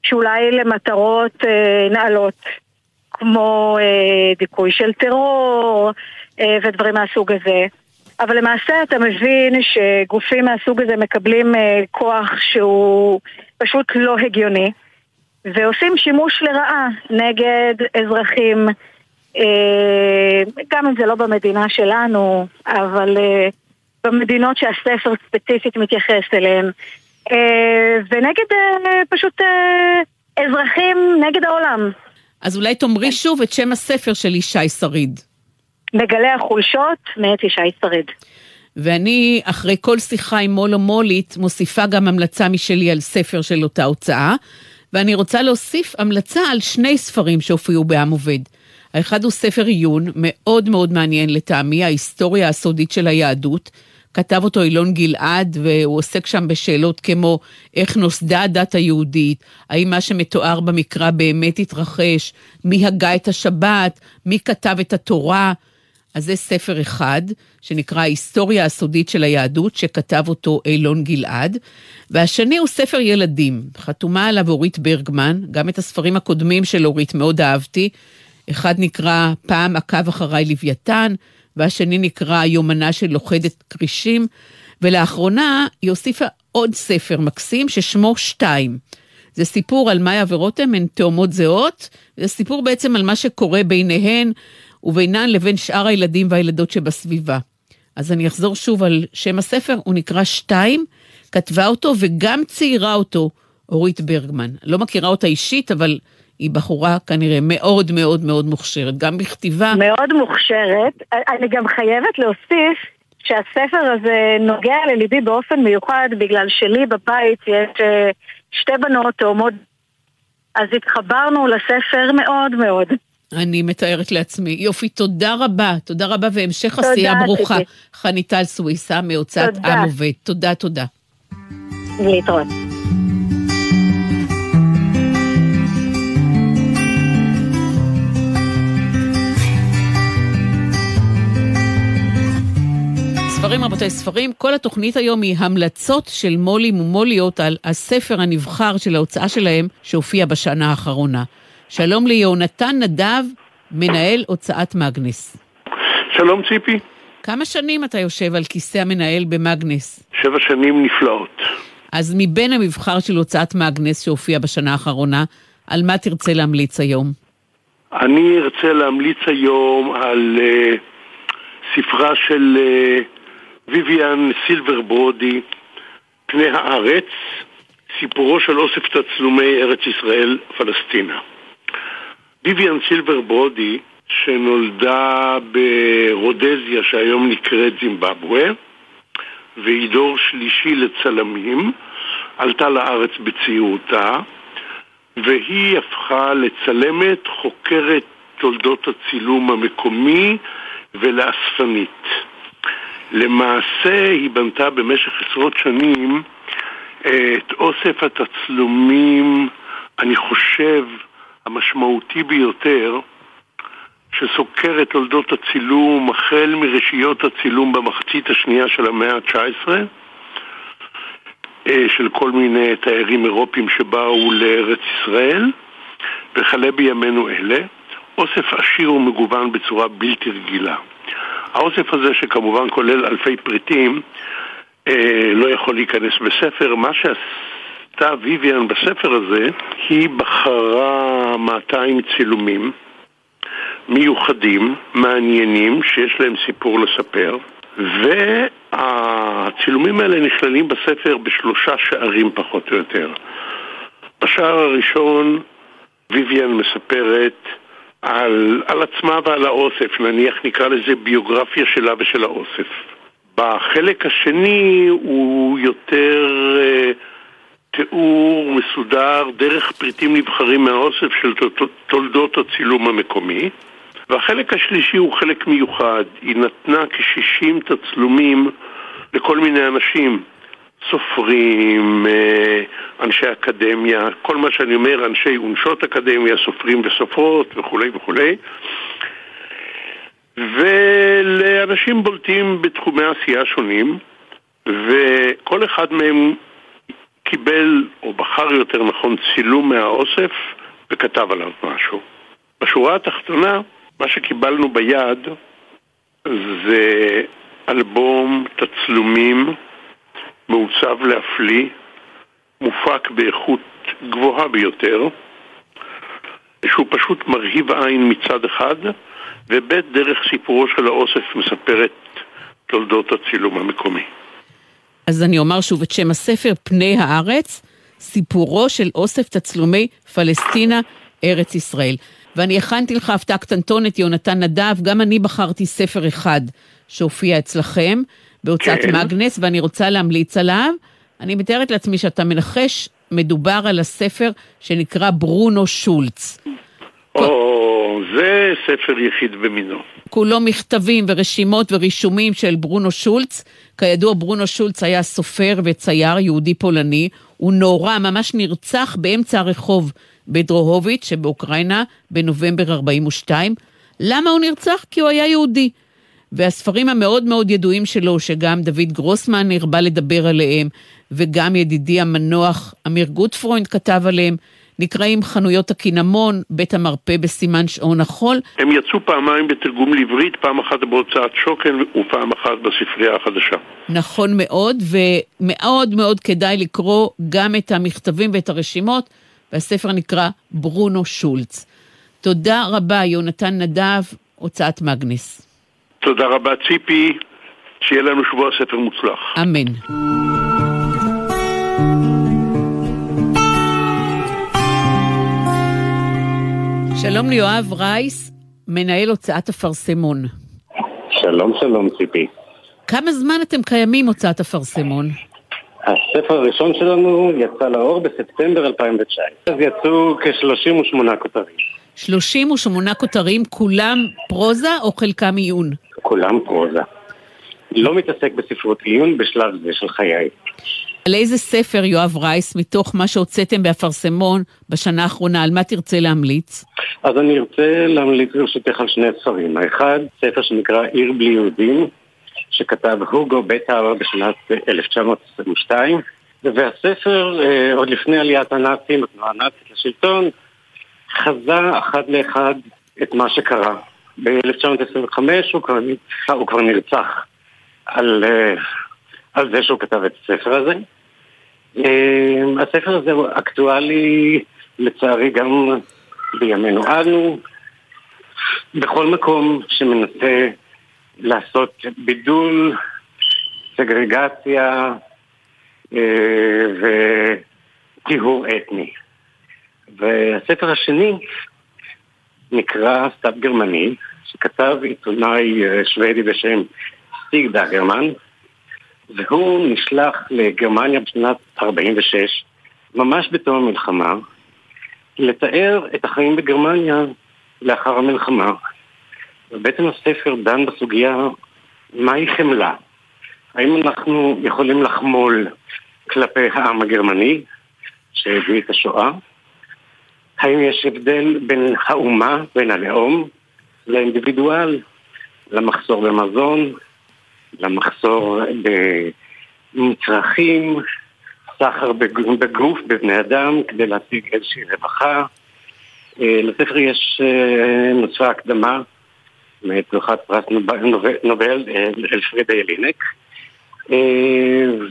שאולי למטרות נעלות, כמו אה, דיכוי של טרור אה, ודברים מהסוג הזה. אבל למעשה אתה מבין שגופים מהסוג הזה מקבלים אה, כוח שהוא פשוט לא הגיוני, ועושים שימוש לרעה נגד אזרחים, אה, גם אם זה לא במדינה שלנו, אבל אה, במדינות שהספר ספציפית מתייחס אליהן, אה, ונגד אה, פשוט אה, אזרחים נגד העולם. אז אולי תאמרי שוב את שם הספר של ישי שריד. מגלה החולשות מאת ישי שריד. ואני, אחרי כל שיחה עם מולו מולית, מוסיפה גם המלצה משלי על ספר של אותה הוצאה, ואני רוצה להוסיף המלצה על שני ספרים שהופיעו בעם עובד. האחד הוא ספר עיון, מאוד מאוד מעניין לטעמי, ההיסטוריה הסודית של היהדות, כתב אותו אילון גלעד, והוא עוסק שם בשאלות כמו איך נוסדה הדת היהודית, האם מה שמתואר במקרא באמת התרחש, מי הגה את השבת, מי כתב את התורה. אז זה ספר אחד, שנקרא ההיסטוריה הסודית של היהדות, שכתב אותו אילון גלעד. והשני הוא ספר ילדים, חתומה עליו אורית ברגמן, גם את הספרים הקודמים של אורית מאוד אהבתי. אחד נקרא פעם עקב אחריי לוויתן, והשני נקרא יומנה של לוכדת כרישים, ולאחרונה היא הוסיפה עוד ספר מקסים ששמו שתיים. זה סיפור על מאיה ורותם, הן תאומות זהות, זה סיפור בעצם על מה שקורה ביניהן ובינן לבין שאר הילדים והילדות שבסביבה. אז אני אחזור שוב על שם הספר, הוא נקרא שתיים, כתבה אותו וגם ציירה אותו אורית ברגמן. לא מכירה אותה אישית, אבל היא בחורה כנראה מאוד מאוד מאוד מוכשרת, גם בכתיבה. מאוד מוכשרת. אני גם חייבת להוסיף שהספר הזה נוגע לליבי באופן מיוחד, בגלל שלי בבית יש אה, שתי בנות תאומות. אז התחברנו לספר מאוד מאוד. אני מתארת לעצמי. יופי, תודה רבה. תודה רבה והמשך תודה, עשייה ברוכה. חניטל סוויסה מהוצאת עם עובד. תודה, תודה. להתראות. ספרים רבותיי ספרים, כל התוכנית היום היא המלצות של מו"לים ומוליות על הספר הנבחר של ההוצאה שלהם שהופיע בשנה האחרונה. שלום ליהונתן נדב, מנהל הוצאת מגנס. שלום ציפי. כמה שנים אתה יושב על כיסא המנהל במגנס? שבע שנים נפלאות. אז מבין המבחר של הוצאת מגנס שהופיע בשנה האחרונה, על מה תרצה להמליץ היום? אני ארצה להמליץ היום על uh, ספרה של uh, ויvian סילבר ברודי, פני הארץ, סיפורו של אוסף תצלומי ארץ ישראל פלסטינה. ויvian סילבר ברודי, שנולדה ברודזיה שהיום נקראת זימבבואה, והיא דור שלישי לצלמים, עלתה לארץ בצעירותה, והיא הפכה לצלמת, חוקרת תולדות הצילום המקומי ולאספנית. למעשה היא בנתה במשך עשרות שנים את אוסף התצלומים, אני חושב, המשמעותי ביותר שסוקר את תולדות הצילום החל מרשיות הצילום במחצית השנייה של המאה ה-19 אה, של כל מיני תיירים אירופים שבאו לארץ ישראל וכלה בימינו אלה אוסף עשיר ומגוון בצורה בלתי רגילה. האוסף הזה שכמובן כולל אלפי פריטים אה, לא יכול להיכנס בספר. מה שעשתה ויvian בספר הזה, היא בחרה 200 צילומים מיוחדים, מעניינים, שיש להם סיפור לספר, והצילומים האלה נכללים בספר בשלושה שערים פחות או יותר. בשער הראשון ויvian מספרת על, על עצמה ועל האוסף, נניח נקרא לזה ביוגרפיה שלה ושל האוסף. בחלק השני הוא יותר אה, תיאור מסודר דרך פריטים נבחרים מהאוסף של תולדות הצילום המקומי. והחלק השלישי הוא חלק מיוחד. היא נתנה כ-60 תצלומים לכל מיני אנשים, סופרים, אה, אנשי אקדמיה, כל מה שאני אומר, אנשי ונשות אקדמיה, סופרים וסופרות וכולי וכולי. ולאנשים בולטים בתחומי עשייה שונים, וכל אחד מהם קיבל, או בחר יותר נכון, צילום מהאוסף וכתב עליו משהו. בשורה התחתונה, מה שקיבלנו ביד זה אלבום תצלומים מעוצב להפליא, מופק באיכות גבוהה ביותר, שהוא פשוט מרהיב עין מצד אחד, וב' דרך סיפורו של האוסף מספר את תולדות הצילום המקומי. אז אני אומר שוב את שם הספר, פני הארץ, סיפורו של אוסף תצלומי פלסטינה, ארץ ישראל. ואני הכנתי לך הפתעה קטנטונת, יונתן נדב, גם אני בחרתי ספר אחד שהופיע אצלכם בהוצאת כן. מגנס, ואני רוצה להמליץ עליו. אני מתארת לעצמי שאתה מנחש, מדובר על הספר שנקרא ברונו שולץ. או, זה ספר יחיד במינו. כולו מכתבים ורשימות ורישומים של ברונו שולץ. כידוע, ברונו שולץ היה סופר וצייר יהודי פולני. הוא נורה, ממש נרצח באמצע הרחוב בדרוהוביץ' שבאוקראינה בנובמבר 42. למה הוא נרצח? כי הוא היה יהודי. והספרים המאוד מאוד ידועים שלו, שגם דוד גרוסמן הרבה לדבר עליהם, וגם ידידי המנוח אמיר גוטפרוינד כתב עליהם, נקראים חנויות הקינמון, בית המרפא בסימן שעון החול. הם יצאו פעמיים בתרגום לעברית, פעם אחת בהוצאת שוקן ופעם אחת בספרייה החדשה. נכון מאוד, ומאוד מאוד כדאי לקרוא גם את המכתבים ואת הרשימות. והספר נקרא ברונו שולץ. תודה רבה, יונתן נדב, הוצאת מגנס. תודה רבה, ציפי. שיהיה לנו שבוע ספר מוצלח. אמן. שלום ליואב רייס, מנהל הוצאת אפרסמון. שלום, שלום, ציפי. כמה זמן אתם קיימים, הוצאת אפרסמון? הספר הראשון שלנו יצא לאור בספטמבר 2019. אז יצאו כ-38 כותרים. 38 כותרים, כולם פרוזה או חלקם עיון? כולם פרוזה. לא מתעסק בספרות עיון בשלב זה של חיי. על איזה ספר, יואב רייס, מתוך מה שהוצאתם באפרסמון בשנה האחרונה, על מה תרצה להמליץ? אז אני ארצה להמליץ ברשותך על שני ספרים. האחד, ספר שנקרא עיר בלי יהודים, שכתב הוגו בטהר בשנת 1922, והספר, אה, עוד לפני עליית הנאצים, התנועה הנאצית לשלטון, חזה אחד לאחד את מה שקרה. ב-1925 הוא, הוא כבר נרצח על, אה, על זה שהוא כתב את הספר הזה. אה, הספר הזה אקטואלי לצערי גם בימינו אנו. בכל מקום שמנסה לעשות בידול, סגרגציה אה, וטיהור אתני. והספר השני נקרא סתיו גרמני, שכתב עיתונאי שוודי בשם סטיג דאגרמן, והוא נשלח לגרמניה בשנת 46, ממש בתום המלחמה, לתאר את החיים בגרמניה לאחר המלחמה. ובעצם הספר דן בסוגיה מהי חמלה. האם אנחנו יכולים לחמול כלפי העם הגרמני שהביא את השואה? האם יש הבדל בין האומה, בין הלאום, לאינדיבידואל, למחסור במזון, למחסור במצרכים, סחר בגוף, בבני אדם, כדי להשיג איזושהי רווחה. אה, לספר יש אה, נוצרה הקדמה מאת זוכת פרס נובל אה, אלפרידה ילינק,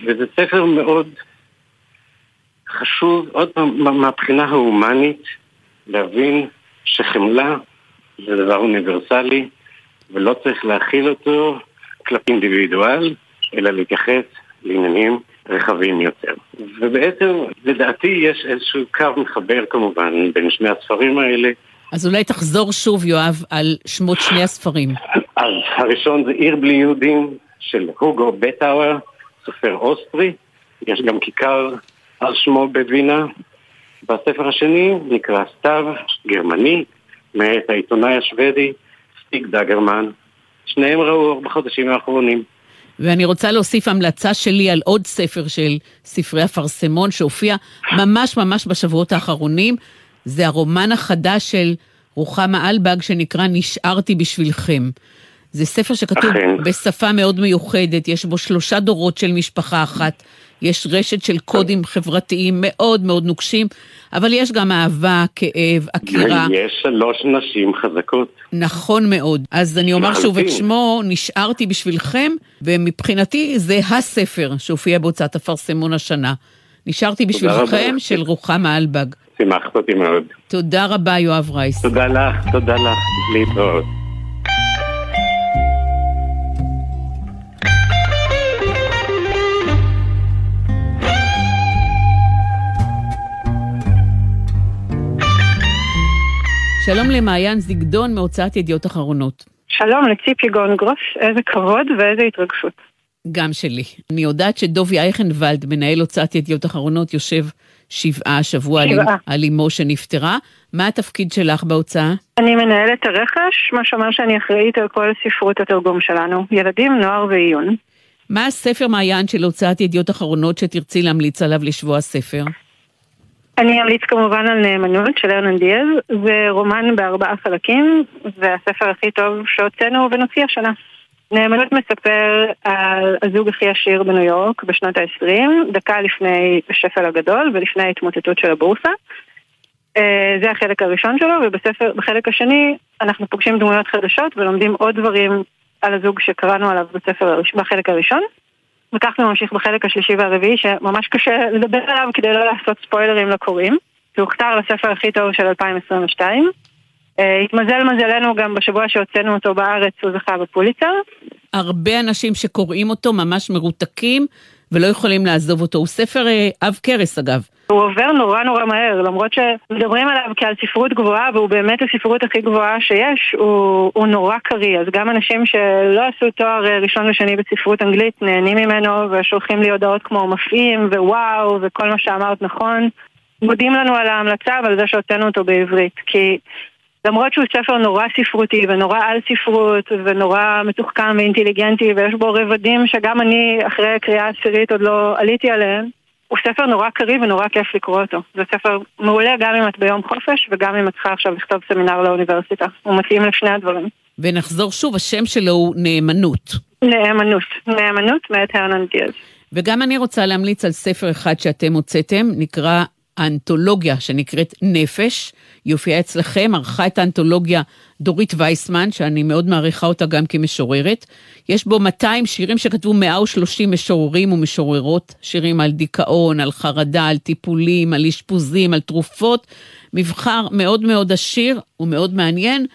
וזה ספר מאוד חשוב, עוד פעם, מהבחינה ההומנית, להבין שחמלה זה דבר אוניברסלי ולא צריך להכיל אותו כלפי אינדיבידואל, אלא להתייחס לעניינים רחבים יותר. ובעצם, לדעתי, יש איזשהו קו מחבר כמובן בין שני הספרים האלה. אז אולי תחזור שוב, יואב, על שמות שני הספרים. אז הראשון זה עיר בלי יהודים של הוגו בטאוור, סופר אוסטרי. יש גם כיכר על שמו בווינה. והספר השני נקרא סתיו, גרמני, מאת העיתונאי השוודי סטיג דגרמן. שניהם ראו בחודשים האחרונים. ואני רוצה להוסיף המלצה שלי על עוד ספר של ספרי אפרסמון שהופיע ממש ממש בשבועות האחרונים. זה הרומן החדש של רוחמה אלבג שנקרא נשארתי בשבילכם. זה ספר שכתוב אכן. בשפה מאוד מיוחדת, יש בו שלושה דורות של משפחה אחת. יש רשת של קודים חברתיים מאוד מאוד נוקשים, אבל יש גם אהבה, כאב, עקירה. יש שלוש נשים חזקות. נכון מאוד. אז אני אומר שוב את שמו, נשארתי בשבילכם, ומבחינתי זה הספר שהופיע בהוצאת אפרסמון השנה. נשארתי בשבילכם של רוחמה אלבג. שימחת אותי מאוד. תודה רבה, יואב רייס. תודה לך, תודה לך. להתראות. שלום למעיין זיגדון מהוצאת ידיעות אחרונות. שלום לציפי גונגרוס, איזה כבוד ואיזה התרגשות. גם שלי. אני יודעת שדובי אייכנוולד, מנהל הוצאת ידיעות אחרונות, יושב שבעה השבוע שבעה. על אמו שנפטרה. מה התפקיד שלך בהוצאה? אני מנהלת הרכש, מה שאומר שאני אחראית על כל ספרות התרגום שלנו. ילדים, נוער ועיון. מה הספר מעיין של הוצאת ידיעות אחרונות שתרצי להמליץ עליו לשבוע הספר? אני אמליץ כמובן על נאמנות של ארנן דיאז, זה רומן בארבעה חלקים, והספר הכי טוב שהוצאנו ונוציא השנה. נאמנות מספר על הזוג הכי עשיר בניו יורק בשנות ה-20, דקה לפני השפל הגדול ולפני ההתמוטטות של הבורסה. אה, זה החלק הראשון שלו, ובחלק השני אנחנו פוגשים דמויות חדשות ולומדים עוד דברים על הזוג שקראנו עליו בספר, בחלק הראשון. וכך זה ממשיך בחלק השלישי והרביעי, שממש קשה לדבר עליו כדי לא לעשות ספוילרים לקוראים. זה הוכתר לספר הכי טוב של 2022. Uh, אה, התמזל מזלנו גם בשבוע שהוצאנו אותו בארץ, הוא זכה בפוליצר. הרבה אנשים שקוראים אותו ממש מרותקים ולא יכולים לעזוב אותו. הוא ספר uh, עב כרס אגב. הוא עובר נורא נורא מהר, למרות שמדברים עליו כעל ספרות גבוהה, והוא באמת הספרות הכי גבוהה שיש, הוא, הוא נורא קריא. אז גם אנשים שלא עשו תואר אה, ראשון ושני בספרות אנגלית נהנים ממנו, ושולחים לי הודעות כמו מפעים, ווואו, וכל מה שאמרת נכון. מודים לנו על ההמלצה ועל זה שהוצאנו אותו בעברית, כי למרות שהוא ספר נורא ספרותי ונורא על ספרות ונורא מתוחכם ואינטליגנטי ויש בו רבדים שגם אני אחרי הקריאה העשירית עוד לא עליתי עליהם הוא ספר נורא קריא ונורא כיף לקרוא אותו. זה ספר מעולה גם אם את ביום חופש וגם אם את צריכה עכשיו לכתוב סמינר לאוניברסיטה. הוא מתאים לשני הדברים. ונחזור שוב, השם שלו הוא נאמנות. נאמנות. נאמנות מאת הרנן דיאז. וגם אני רוצה להמליץ על ספר אחד שאתם הוצאתם, נקרא האנתולוגיה שנקראת נפש. היא הופיעה אצלכם, ערכה את האנתולוגיה דורית וייסמן, שאני מאוד מעריכה אותה גם כמשוררת. יש בו 200 שירים שכתבו 130 משוררים ומשוררות, שירים על דיכאון, על חרדה, על טיפולים, על אשפוזים, על תרופות. מבחר מאוד מאוד עשיר ומאוד מעניין.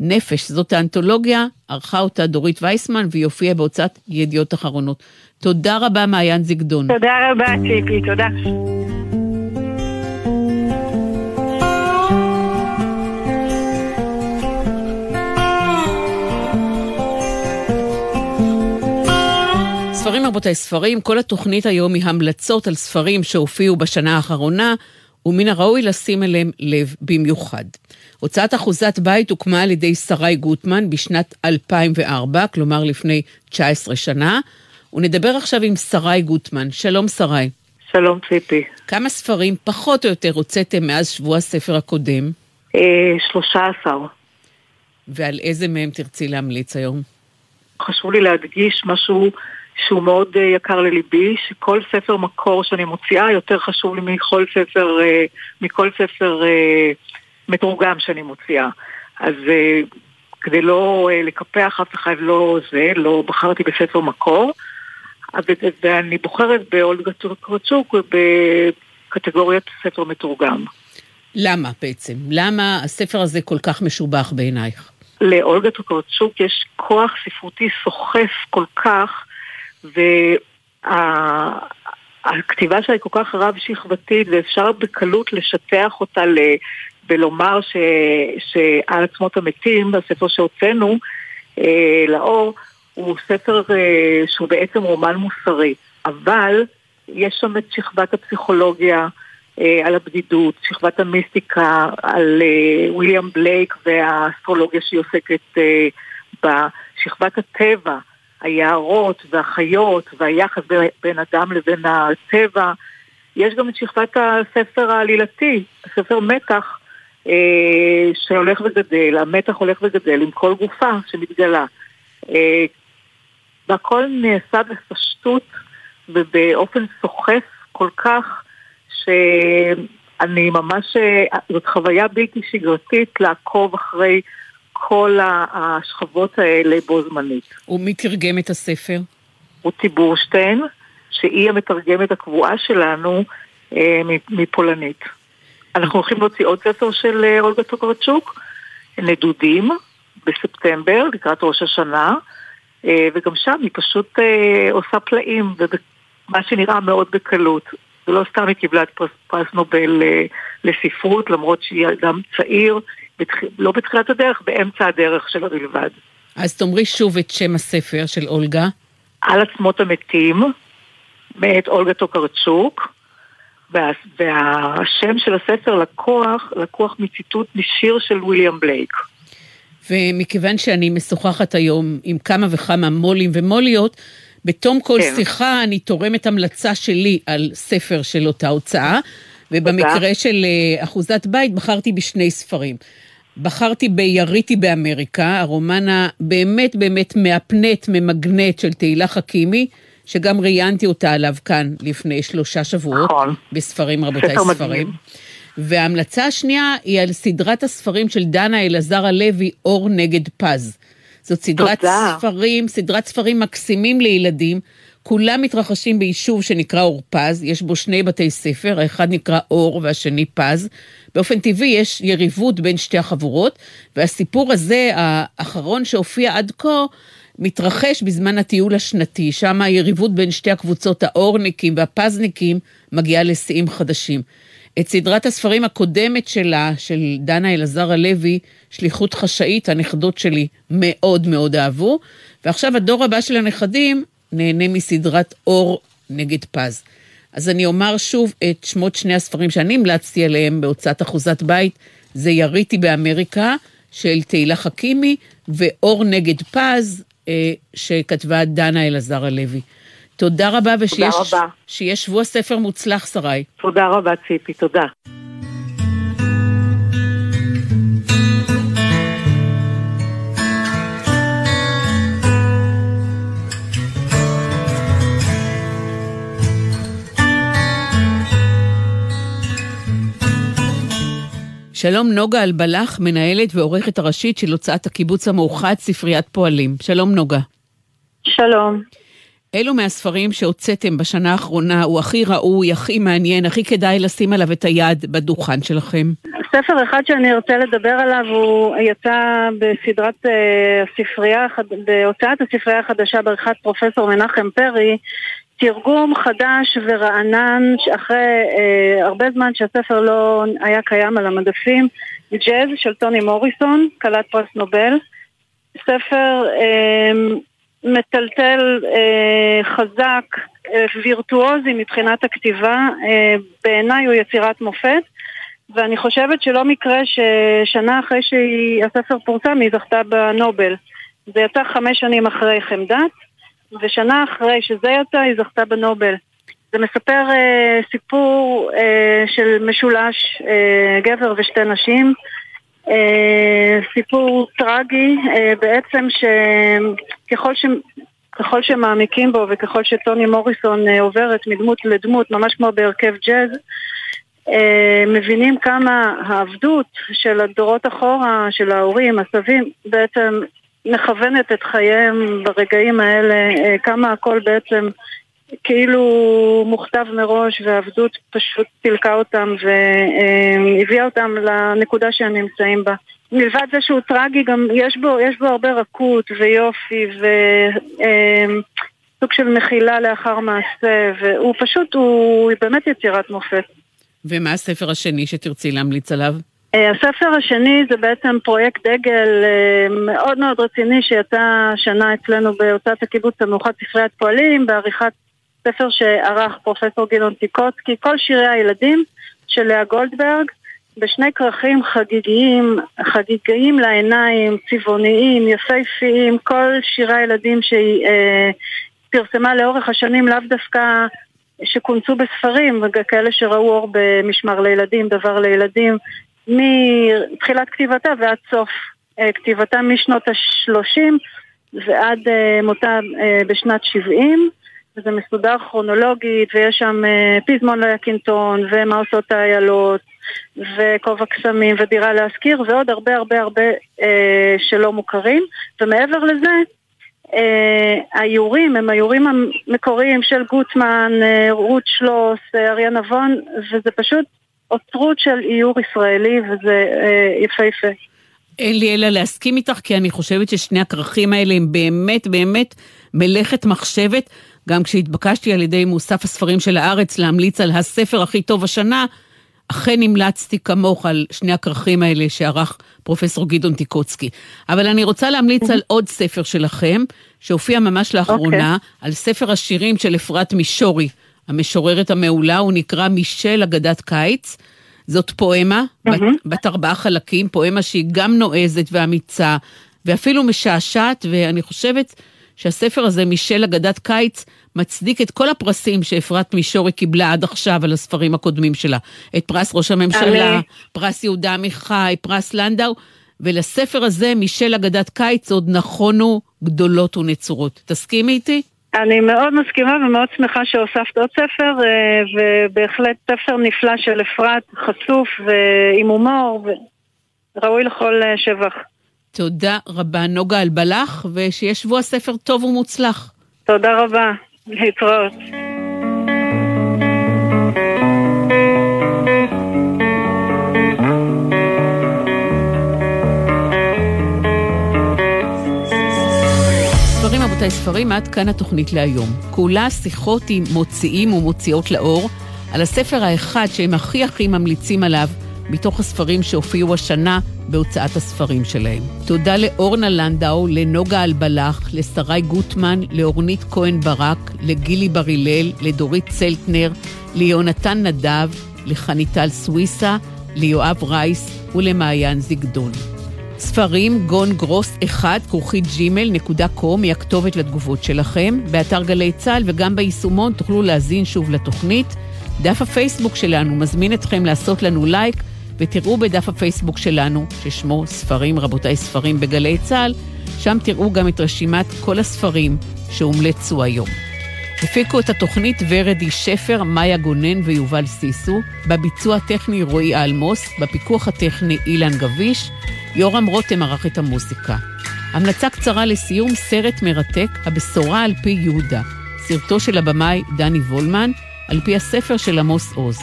נפש, זאת האנתולוגיה, ערכה אותה דורית וייסמן והיא הופיעה בהוצאת ידיעות אחרונות. תודה רבה, מעיין זגדון. תודה רבה, ציפי, תודה. ספרים רבותיי, ספרים, כל התוכנית היום היא המלצות על ספרים שהופיעו בשנה האחרונה, ומן הראוי לשים אליהם לב במיוחד. הוצאת אחוזת בית הוקמה על ידי שרי גוטמן בשנת 2004, כלומר לפני 19 שנה, ונדבר עכשיו עם שרי גוטמן. שלום שרי. שלום ציפי. כמה ספרים פחות או יותר הוצאתם מאז שבוע הספר הקודם? אה, שלושה עשר. ועל איזה מהם תרצי להמליץ היום? חשוב לי להדגיש משהו שהוא מאוד uh, יקר לליבי, שכל ספר מקור שאני מוציאה יותר חשוב לי מכל ספר, uh, מכל ספר uh, מתורגם שאני מוציאה. אז כדי לא לקפח אף אחד לא זה, לא בחרתי בספר מקור, ואני בוחרת באולגה טוקרצ'וק בקטגוריית ספר מתורגם. למה בעצם? למה הספר הזה כל כך משובח בעינייך? לאולגה טוקרצ'וק יש כוח ספרותי סוחף כל כך והכתיבה שלה היא כל כך רב-שכבתית ואפשר בקלות לשטח אותה ל... ולומר ש... שעל עצמות המתים, הספר שהוצאנו אה, לאור, הוא ספר אה, שהוא בעצם רומן מוסרי, אבל יש שם את שכבת הפסיכולוגיה אה, על הבדידות, שכבת המיסטיקה, על אה, וויליאם בלייק והאסטרולוגיה שהיא עוסקת אה, בה, שכבת הטבע. היערות והחיות והיחס בין אדם לבין הטבע. יש גם את שכבת הספר העלילתי, הספר מתח אה, שהולך וגדל, המתח הולך וגדל עם כל גופה שמתגלה. אה, והכל נעשה בפשטות ובאופן סוחף כל כך שאני ממש, אה, זאת חוויה בלתי שגרתית לעקוב אחרי כל השכבות האלה בו זמנית. ומי תרגם את הספר? רותי בורשטיין, שהיא המתרגמת הקבועה שלנו אה, מפולנית. אנחנו הולכים להוציא עוד ספר של אה, אולגה טוקרצ'וק, נדודים, בספטמבר, לקראת ראש השנה, אה, וגם שם היא פשוט אה, עושה פלאים, ומה שנראה מאוד בקלות. ולא סתם היא קיבלה את פרס, פרס נובל אה, לספרות, למרות שהיא אדם צעיר, בתח... לא בתחילת הדרך, באמצע הדרך שלה בלבד. אז תאמרי שוב את שם הספר של אולגה. על עצמות המתים, מאת אולגה טוקרצ'וק, וה... והשם של הספר לקוח, לקוח מציטוט משיר של ויליאם בלייק. ומכיוון שאני משוחחת היום עם כמה וכמה מו"לים ומו"ליות, בתום כל כן. שיחה אני תורמת המלצה שלי על ספר של אותה הוצאה, ובמקרה תודה. של אה, אחוזת בית בחרתי בשני ספרים. בחרתי ב"יריתי באמריקה", הרומן הבאמת באמת מהפנט, ממגנט של תהילה חכימי, שגם ראיינתי אותה עליו כאן לפני שלושה שבועות, נכון. בספרים רבותיי ספרים. מדהים. וההמלצה השנייה היא על סדרת הספרים של דנה אלעזר הלוי, אור נגד פז. זאת סדרת תודה. ספרים, סדרת ספרים מקסימים לילדים. כולם מתרחשים ביישוב שנקרא אור פז, יש בו שני בתי ספר, האחד נקרא אור והשני פז. באופן טבעי יש יריבות בין שתי החבורות, והסיפור הזה, האחרון שהופיע עד כה, מתרחש בזמן הטיול השנתי, שם היריבות בין שתי הקבוצות, האורניקים והפזניקים, מגיעה לשיאים חדשים. את סדרת הספרים הקודמת שלה, של דנה אלעזר הלוי, שליחות חשאית, הנכדות שלי מאוד מאוד אהבו, ועכשיו הדור הבא של הנכדים נהנה מסדרת אור נגד פז. אז אני אומר שוב את שמות שני הספרים שאני המלצתי עליהם בהוצאת אחוזת בית, זה יריתי באמריקה של תהילה חכימי, ואור נגד פז, אה, שכתבה דנה אלעזר הלוי. תודה רבה, ושיהיה שבוע ספר מוצלח, שרי. תודה רבה, ציפי, תודה. שלום נוגה אלבלח, מנהלת ועורכת הראשית של הוצאת הקיבוץ המאוחד, ספריית פועלים. שלום נוגה. שלום. אילו מהספרים שהוצאתם בשנה האחרונה הוא הכי ראוי, הכי מעניין, הכי כדאי לשים עליו את היד בדוכן שלכם? ספר אחד שאני רוצה לדבר עליו, הוא יצא בסדרת הספרייה, בהוצאת הספרייה החדשה בעריכת פרופסור מנחם פרי, תרגום חדש ורענן, אחרי uh, הרבה זמן שהספר לא היה קיים על המדפים, ג'אז של טוני מוריסון, כלת פרס נובל. ספר uh, מטלטל, uh, חזק, uh, וירטואוזי מבחינת הכתיבה, uh, בעיניי הוא יצירת מופת. ואני חושבת שלא מקרה ששנה אחרי שהספר פורסם היא זכתה בנובל. זה יצא חמש שנים אחרי חמדת, ושנה אחרי שזה יצא היא זכתה בנובל. זה מספר אה, סיפור אה, של משולש, אה, גבר ושתי נשים, אה, סיפור טרגי, אה, בעצם שככל ש... ככל שמעמיקים בו וככל שטוני מוריסון אה, עוברת מדמות לדמות, ממש כמו בהרכב ג'אז, אה, מבינים כמה העבדות של הדורות אחורה, של ההורים, הסבים, בעצם מכוונת את חייהם ברגעים האלה, אה, כמה הכל בעצם כאילו מוכתב מראש והעבדות פשוט פילקה אותם והביאה אותם לנקודה שהם נמצאים בה. מלבד זה שהוא טרגי, גם יש בו, יש בו הרבה רכות ויופי וסוג אה, של מחילה לאחר מעשה, והוא פשוט, הוא באמת יצירת מופת. ומה הספר השני שתרצי להמליץ עליו? אה, הספר השני זה בעצם פרויקט דגל אה, מאוד מאוד רציני שיצא השנה אצלנו בהוצאת הקיבוץ המאוחד ספריית פועלים בעריכת ספר שערך פרופסור גדעון טיקוצקי, כל שירי הילדים של לאה גולדברג בשני כרכים חגיגיים, חגיגיים לעיניים, צבעוניים, יפהפיים, כל שירי הילדים שהיא אה, פרסמה לאורך השנים לאו דווקא שכונסו בספרים, כאלה שראו אור במשמר לילדים, דבר לילדים, מתחילת כתיבתה ועד סוף אה, כתיבתה משנות ה-30 ועד אה, מותה אה, בשנת 70. וזה מסודר כרונולוגית, ויש שם פזמון ליקינטון, ומה עושות האיילות, וכובע קסמים, ודירה להשכיר, ועוד הרבה הרבה הרבה שלא מוכרים. ומעבר לזה, האיורים הם האיורים המקוריים של גוטמן, רות שלוס, אריה נבון, וזה פשוט אוצרות של איור ישראלי, וזה יפהפה. אין לי אלא להסכים איתך, כי אני חושבת ששני הכרכים האלה הם באמת באמת מלאכת מחשבת. גם כשהתבקשתי על ידי מוסף הספרים של הארץ להמליץ על הספר הכי טוב השנה, אכן המלצתי כמוך על שני הכרכים האלה שערך פרופסור גדעון טיקוצקי. אבל אני רוצה להמליץ על עוד ספר שלכם, שהופיע ממש לאחרונה, okay. אוקיי. על ספר השירים של אפרת מישורי, המשוררת המעולה, הוא נקרא מישל אגדת קיץ. זאת פואמה, mm-hmm. בת, בת ארבעה חלקים, פואמה שהיא גם נועזת ואמיצה, ואפילו משעשעת, ואני חושבת שהספר הזה, מישל אגדת קיץ, מצדיק את כל הפרסים שאפרת מישורי קיבלה עד עכשיו על הספרים הקודמים שלה. את פרס ראש הממשלה, פרס יהודה עמיחי, פרס לנדאו, ולספר הזה, מישל אגדת קיץ, עוד נכונו גדולות ונצורות. תסכימי איתי? אני מאוד מסכימה ומאוד שמחה שהוספת עוד ספר, אה, ובהחלט ספר נפלא של אפרת, חשוף ועם הומור, וראוי לכל אה, שבח. תודה רבה, נוגה אלבלח, ושיהיה שבוע ספר טוב ומוצלח. תודה רבה, להתראות. רבותיי ספרים, עד כאן התוכנית להיום. כולה שיחות עם מוציאים ומוציאות לאור על הספר האחד שהם הכי הכי ממליצים עליו מתוך הספרים שהופיעו השנה בהוצאת הספרים שלהם. תודה לאורנה לנדאו, לנוגה אלבלח, לשרי גוטמן, לאורנית כהן ברק, לגילי בר הלל, לדורית צלטנר, ליונתן נדב, לחניטל סוויסה, ליואב רייס ולמעיין זגדון. ספרים גון גרוס 1 כרוכית ג'ימל נקודה קום היא הכתובת לתגובות שלכם. באתר גלי צה"ל וגם ביישומון תוכלו להזין שוב לתוכנית. דף הפייסבוק שלנו מזמין אתכם לעשות לנו לייק ותראו בדף הפייסבוק שלנו, ששמו ספרים רבותיי ספרים בגלי צה"ל, שם תראו גם את רשימת כל הספרים שהומלצו היום. הפיקו את התוכנית ורדי שפר, מאיה גונן ויובל סיסו, בביצוע הטכני רועי אלמוס, בפיקוח הטכני אילן גביש, יורם רותם ערך את המוזיקה. המלצה קצרה לסיום, סרט מרתק, הבשורה על פי יהודה, סרטו של הבמאי דני וולמן, על פי הספר של עמוס עוז.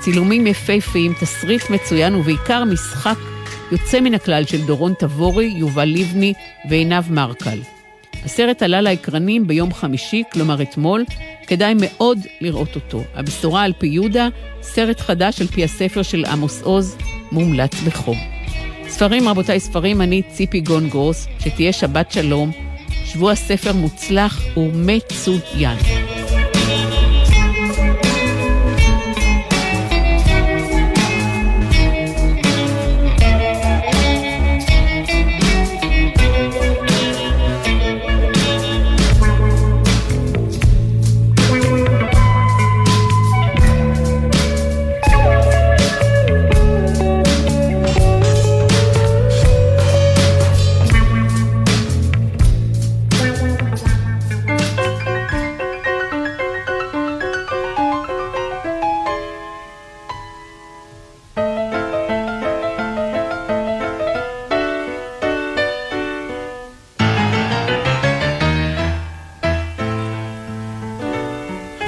צילומים יפהפיים, תסריט מצוין ובעיקר משחק יוצא מן הכלל של דורון תבורי, יובל לבני ועינב מרקל. הסרט עלה לאקרנים ביום חמישי, כלומר אתמול, כדאי מאוד לראות אותו. הבשורה על פי יהודה, סרט חדש על פי הספר של עמוס עוז, מומלץ בחום. ספרים, רבותיי, ספרים, אני ציפי גונגרוס, שתהיה שבת שלום, שבוע ספר מוצלח ומצוין.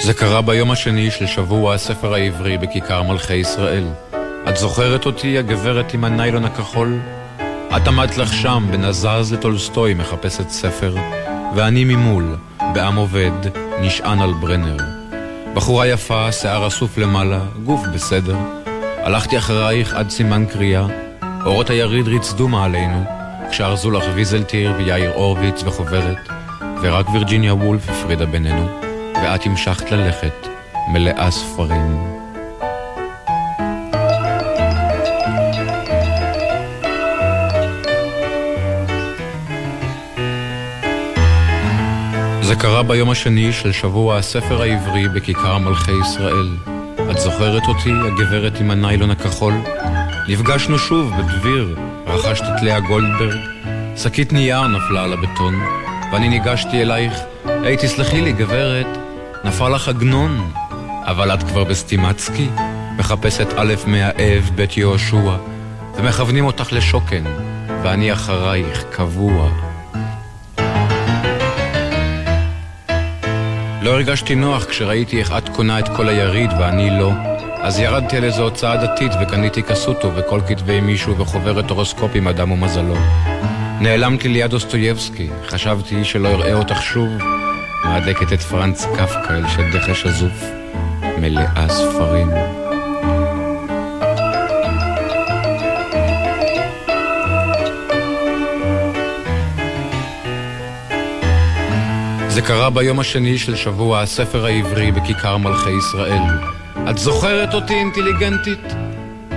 זה קרה ביום השני של שבוע הספר העברי בכיכר מלכי ישראל. את זוכרת אותי, הגברת עם הניילון הכחול? את עמדת לך שם, בין הזז לטולסטוי, מחפשת ספר, ואני ממול, בעם עובד, נשען על ברנר. בחורה יפה, שיער אסוף למעלה, גוף בסדר. הלכתי אחרייך עד סימן קריאה, אורות היריד ריצדו מעלינו, כשארזו לך ויזלטיר ויאיר הורוביץ וחוברת, ורק וירג'יניה וולף הפרידה בינינו. ואת המשכת ללכת, מלאה ספרים. זה קרה ביום השני של שבוע הספר העברי בכיכר מלכי ישראל. את זוכרת אותי, הגברת עם הניילון הכחול? נפגשנו שוב בדביר, רכשת את לאה גולדברג, שקית נייר נפלה על הבטון, ואני ניגשתי אלייך, היי, תסלחי לי, גברת, נפל לך עגנון, אבל את כבר בסטימצקי, מחפשת א' מהאב, בית יהושע, ומכוונים אותך לשוקן, ואני אחרייך, קבוע. לא הרגשתי נוח כשראיתי איך את קונה את כל היריד ואני לא. אז ירדתי על איזו הוצאה דתית וקניתי קסוטו וכל כתבי מישהו וחוברת הורוסקופים אדם ומזלו. נעלמת לי ליד דוסטויבסקי, חשבתי שלא אראה אותך שוב, מהדקת את פרנץ קפקא אל שדך שזוף, מלאה ספרים. זה קרה ביום השני של שבוע הספר העברי בכיכר מלכי ישראל. את זוכרת אותי אינטליגנטית?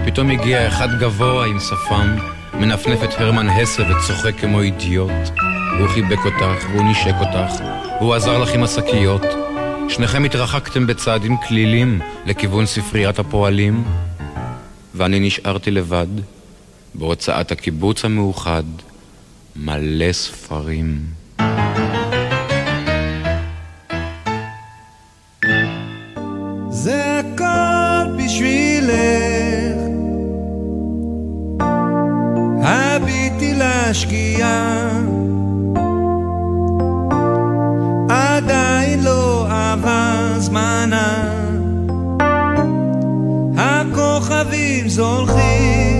פתאום הגיע אחד גבוה עם שפם, מנפנף את הרמן הסה וצוחק כמו אידיוט. הוא חיבק אותך, והוא נשק אותך, והוא עזר לך עם השקיות. שניכם התרחקתם בצעדים כלילים לכיוון ספריית הפועלים, ואני נשארתי לבד, בהוצאת הקיבוץ המאוחד, מלא ספרים. זה זמנה. הכוכבים זולחים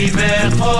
יוצא בי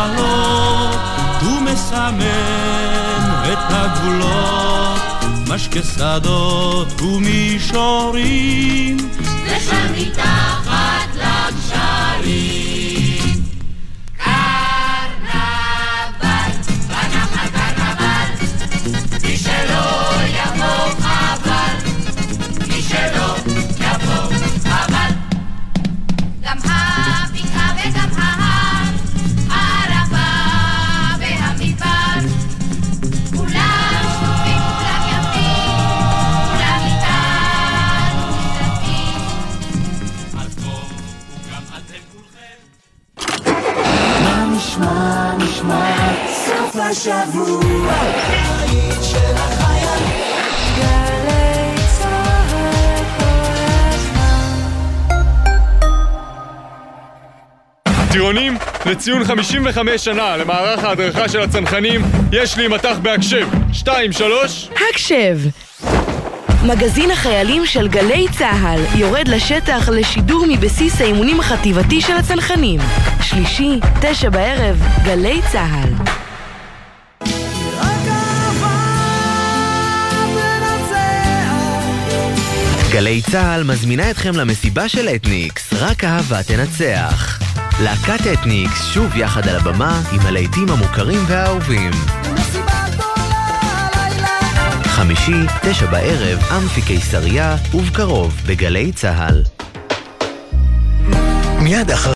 מחלות, הוא מסמן את הגבולות, משקה שדות ומישורים, ושם מתחת לגשרים. הזמן. טירונים, לציון 55 שנה למערך ההדרכה של הצנחנים, יש לי מטח בהקשב. שתיים, שלוש... הקשב! מגזין החיילים של גלי צה"ל יורד לשטח לשידור מבסיס האימונים החטיבתי של הצנחנים. שלישי, תשע בערב, גלי צה"ל. גלי צה"ל מזמינה אתכם למסיבה של אתניקס, רק אהבה תנצח. להקת אתניקס שוב יחד על הבמה עם הלהיטים המוכרים והאהובים. חמישי, תשע בערב, אמפי קיסריה, ובקרוב בגלי צה"ל. מיד אחר...